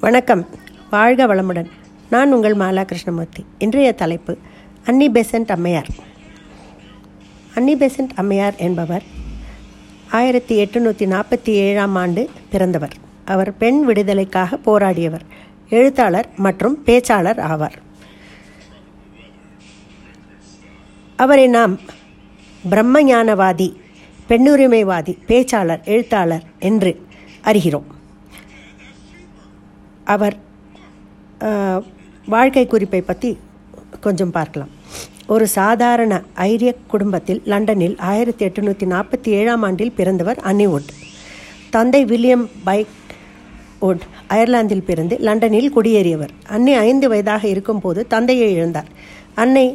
வணக்கம். வாழ்க வளமுடன். நான் உங்கள் மாலா கிருஷ்ணமூர்த்தி இன்றைய தலைப்பு அன்னி பெசன்ட் அம்மையார். அன்னி பெசன்ட் அம்மையார் என்பவர் ஆயிரத்தி எட்டுநூற்றி நாற்பத்தி ஏழாம் ஆண்டு பிறந்தவர். அவர் பெண் விடுதலைக்காக போராடியவர். எழுத்தாளர் மற்றும் பேச்சாளர் ஆவார். அவரை நாம் பிரம்மஞானவாதி பெண்ணுரிமைவாதி பேச்சாளர் எழுத்தாளர் என்று அறிகிறோம். அவர் வாழ்க்கை குறிப்பை பற்றி கொஞ்சம் பார்க்கலாம். ஒரு சாதாரண ஐரிய குடும்பத்தில் லண்டனில் ஆயிரத்தி எட்டுநூற்றி நாற்பத்தி ஏழாம் ஆண்டில் பிறந்தவர் அன்னிவுட் தந்தை வில்லியம் பைக் ஓட் அயர்லாந்தில் பிறந்து லண்டனில் குடியேறியவர். அன்னை ஐந்து வயதாக இருக்கும்போது தந்தையை இழந்தார். அன்னை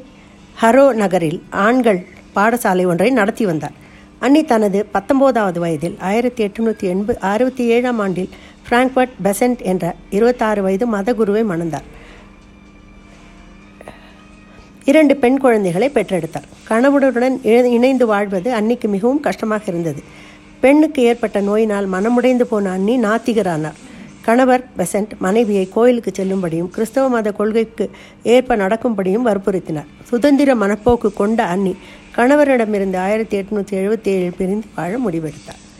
ஹரோ நகரில் ஆண்கள் பாடசாலை ஒன்றை நடத்தி வந்தார். அன்னி தனது பத்தொன்பதாவது வயதில் ஆயிரத்தி எட்டுநூற்றி எண்பது அறுபத்தி ஏழாம் ஆண்டில் பிராங்க்பர்ட் பெசன்ட் என்ற இருபத்தாறு வயது மதகுருவை மணந்தார். இரண்டு பெண் குழந்தைகளை பெற்றெடுத்தார். கணவனுடன் இணை- இணைந்து வாழ்வது அன்னிக்கு மிகவும் கஷ்டமாக இருந்தது. பெண்ணுக்கு ஏற்பட்ட நோயினால் மனமுடைந்து போன அன்னி நாத்திகரானார். கணவர் பெசன்ட் மனைவியை கோயிலுக்கு செல்லும்படியும் கிறிஸ்தவ மத கொள்கைக்கு ஏற்ப நடக்கும்படியும் வற்புறுத்தினார். சுதந்திர மனப்போக்கு கொண்ட அன்னி கணவரிடமிருந்து ஆயிரத்தி எட்நூற்றி எழுபத்தி ஏழில் பிரிந்து வாழ முடிவெடுத்தார்.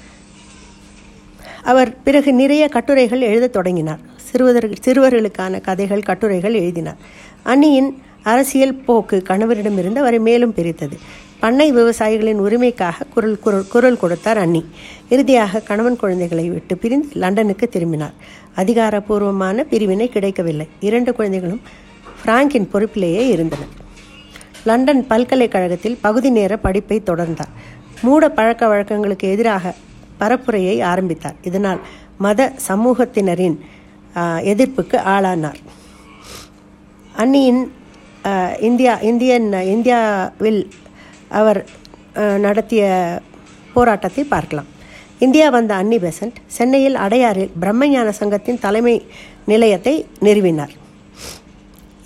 அவர் பிறகு நிறைய கட்டுரைகள் எழுதத் தொடங்கினார். சிறுவர் சிறுவர்களுக்கான கதைகள் கட்டுரைகள் எழுதினார். அணியின் அரசியல் போக்கு கணவரிடமிருந்து அவரை மேலும் பிரித்தது. பண்ணை விவசாயிகளின் உரிமைக்காக குரல் குரல் குரல் கொடுத்தார் அன்னி. இறுதியாக கணவன் குழந்தைகளை விட்டு பிரிந்து லண்டனுக்கு திரும்பினார். அதிகாரப்பூர்வமான பிரிவினை கிடைக்கவில்லை. இரண்டு குழந்தைகளும் பிராங்கின் பொறுப்பிலேயே இருந்தனர். லண்டன் பல்கலைக்கழகத்தில் பகுதி நேர படிப்பை தொடர்ந்தார். மூட பழக்க வழக்கங்களுக்கு எதிராக பரப்புரையை ஆரம்பித்தார். இதனால் மத சமூகத்தினரின் எதிர்ப்புக்கு ஆளானார். அன்னியின் இந்தியா இந்தியன் இந்தியாவில் அவர் நடத்திய போராட்டத்தை பார்க்கலாம். இந்தியா வந்த அன்னி பெசன்ட் சென்னையில் அடையாறில் பிரம்மஞான சங்கத்தின் தலைமை நிலையத்தை நிறுவினார்.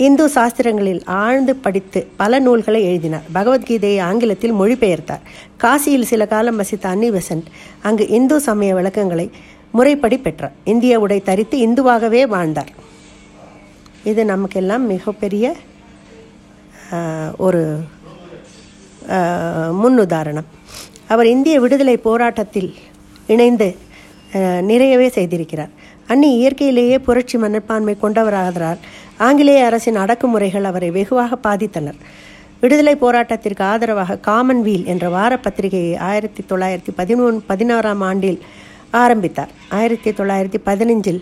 இந்து சாஸ்திரங்களில் ஆழ்ந்து படித்து பல நூல்களை எழுதினார். பகவத்கீதையை ஆங்கிலத்தில் மொழிபெயர்த்தார். காசியில் சில காலம் வசித்த அன்னி பெசன்ட் அங்கு இந்து சமய விளக்கங்களை முறைப்படி பெற்றார். இந்திய உடை தரித்து இந்துவாகவே வாழ்ந்தார். இது நமக்கெல்லாம் மிகப்பெரிய ஒரு முன்னுதாரணம். அவர் இந்திய விடுதலை போராட்டத்தில் இணைந்து நிறையவே செய்திருக்கிறார். அன்னி இயற்கையிலேயே புரட்சி மனப்பான்மை கொண்டவராகிறார். ஆங்கிலேய அரசின் அடக்குமுறைகள் அவரை வெகுவாக பாதித்தனர் விடுதலை போராட்டத்திற்கு ஆதரவாக காமன்வீல் என்ற வார பத்திரிகையை ஆயிரத்தி தொள்ளாயிரத்தி பதினொன்று பதினாறாம் ஆண்டில் ஆரம்பித்தார். ஆயிரத்தி தொள்ளாயிரத்தி பதினஞ்சில்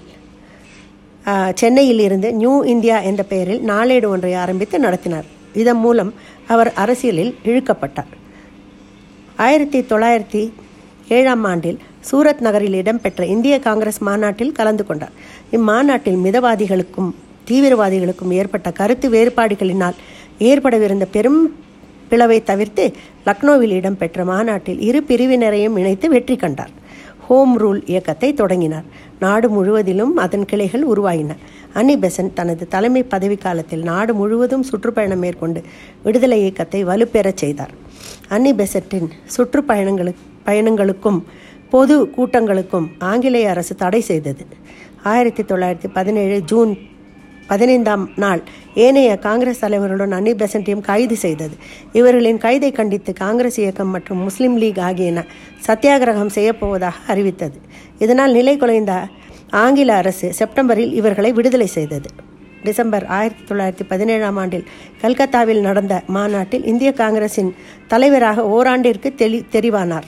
சென்னையில் இருந்து நியூ இந்தியா என்ற பெயரில் நாளேடு ஒன்றை ஆரம்பித்து நடத்தினார். இதன் மூலம் அவர் அரசியலில் இழுக்கப்பட்டார். ஆயிரத்தி தொள்ளாயிரத்தி ஏழாம் ஆண்டில் சூரத் நகரில் இடம்பெற்ற இந்திய காங்கிரஸ் மாநாட்டில் கலந்து கொண்டார். இம்மாநாட்டில் மிதவாதிகளுக்கும் தீவிரவாதிகளுக்கும் ஏற்பட்ட கருத்து வேறுபாடுகளினால் ஏற்படவிருந்த பெரும் பிளவை தவிர்த்து லக்னோவில் இடம்பெற்ற மாநாட்டில் இரு பிரிவினரையும் இணைத்து வெற்றி கண்டார். ஹோம் ரூல் இயக்கத்தை தொடங்கினார். நாடு முழுவதிலும் அதன் கிளைகள் உருவாயின. அன்னி பெசன்ட் தனது தலைமை பதவி காலத்தில் நாடு முழுவதும் சுற்றுப்பயணம் மேற்கொண்டு விடுதலை இயக்கத்தை வலுப்பெறச் செய்தார். அன்னி பெசட்டின் சுற்றுப்பயணங்களு பயணங்களுக்கும் பொது கூட்டங்களுக்கும் ஆங்கிலேய அரசு தடை செய்தது. ஆயிரத்தி தொள்ளாயிரத்தி பதினேழு ஜூன் பதினைந்தாம் நாள் ஏனைய காங்கிரஸ் தலைவர்களுடன் அன்னி பெசன்ட்டையும் கைது செய்தது. இவர்களின் கைதை கண்டித்து காங்கிரஸ் இயக்கம் மற்றும் முஸ்லிம் லீக் ஆகியன சத்தியாகிரகம் செய்யப்போவதாக அறிவித்தது. இதனால் நிலை குலைந்த ஆங்கில அரசு செப்டம்பரில் இவர்களை விடுதலை செய்தது. டிசம்பர் ஆயிரத்தி தொள்ளாயிரத்தி பதினேழாம் ஆண்டில் கல்கத்தாவில் நடந்த மாநாட்டில் இந்திய காங்கிரசின் தலைவராக ஓராண்டிற்கு தெளி தெரிவானார்.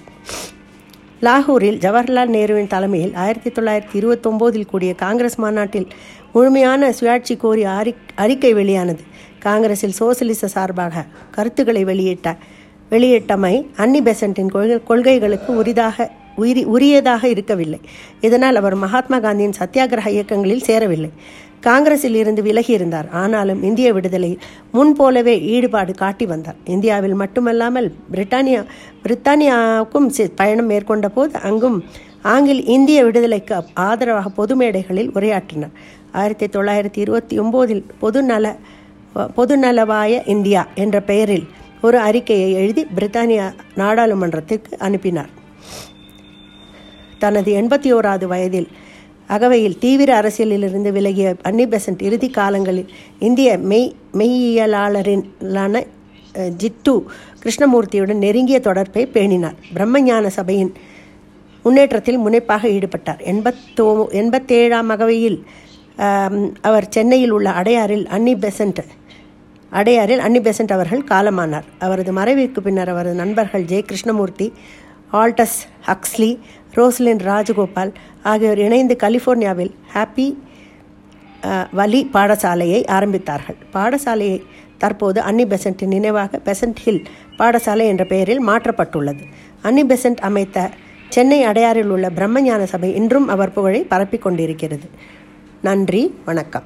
லாகூரில் ஜவஹர்லால் நேருவின் தலைமையில் ஆயிரத்தி தொள்ளாயிரத்தி இருபத்தொம்போதில் கூடிய காங்கிரஸ் மாநாட்டில் முழுமையான சுயாட்சி கோரி அறி அறிக்கை வெளியானது. காங்கிரஸில் சோசலிச சார்பாக கருத்துக்களை வெளியிட்ட வெளியிட்டமை அன்னி பெசண்டின் கொள்கை கொள்கைகளுக்கு உரிதாக உயிரி உரியதாக இருக்கவில்லை. இதனால் அவர் மகாத்மா காந்தியின் சத்தியாகிரக இயக்கங்களில் சேரவில்லை. காங்கிரஸில் இருந்து விலகி இருந்தார். ஆனாலும் இந்திய விடுதலையில் முன் போலவே ஈடுபாடு காட்டி வந்தார். இந்தியாவில் மட்டுமல்லாமல் பிரிட்டானியா பிரித்தானியாவுக்கும் பயணம் மேற்கொண்ட போது அங்கும் ஆங்கில் இந்திய விடுதலைக்கு ஆதரவாக பொது மேடைகளில் உரையாற்றினார். ஆயிரத்தி தொள்ளாயிரத்தி இருபத்தி ஒம்போதில் பொதுநல பொதுநலவாய இந்தியா என்ற பெயரில் ஒரு அறிக்கையை எழுதி பிரித்தானியா நாடாளுமன்றத்திற்கு அனுப்பினார். தனது எண்பத்தி ஓராவது வயதில் அகவையில் தீவிர அரசியலிலிருந்து விலகிய அன்னி பெசன்ட் இறுதி காலங்களில் இந்திய மெய் மெய்யியலாளரிலான ஜித்து ஜிட்டு கிருஷ்ணமூர்த்தியுடன் நெருங்கிய தொடர்பை பேணினார். பிரம்மஞான சபையின் முன்னேற்றத்தில் முனைப்பாக ஈடுபட்டார். எண்பத்தோ எண்பத்தேழாம் அகவையில் அவர் சென்னையில் உள்ள அடையாறில் அன்னி பெசன்ட் அடையாறில் அன்னி பெசன்ட் அவர்கள் காலமானார். அவரது மறைவிற்கு பின்னர் அவரது நண்பர்கள் Jaya Krishnamurthy Aldous Huxley Rosalind Rajagopal ஆகியோர் இணைந்து கலிஃபோர்னியாவில் ஹாப்பி வலி பாடசாலையை ஆரம்பித்தார்கள். பாடசாலையை தற்போது அன்னி பெசன்ட்டின் நினைவாக பெசன்ட் ஹில் பாடசாலை என்ற பெயரில் மாற்றப்பட்டுள்ளது. அன்னி பெசன்ட் அமைத்த சென்னை அடையாறில் உள்ள பிரம்மஞான சபை இன்றும் அவர் புகழை பரப்பிக் கொண்டிருக்கிறது. நன்றி வணக்கம்.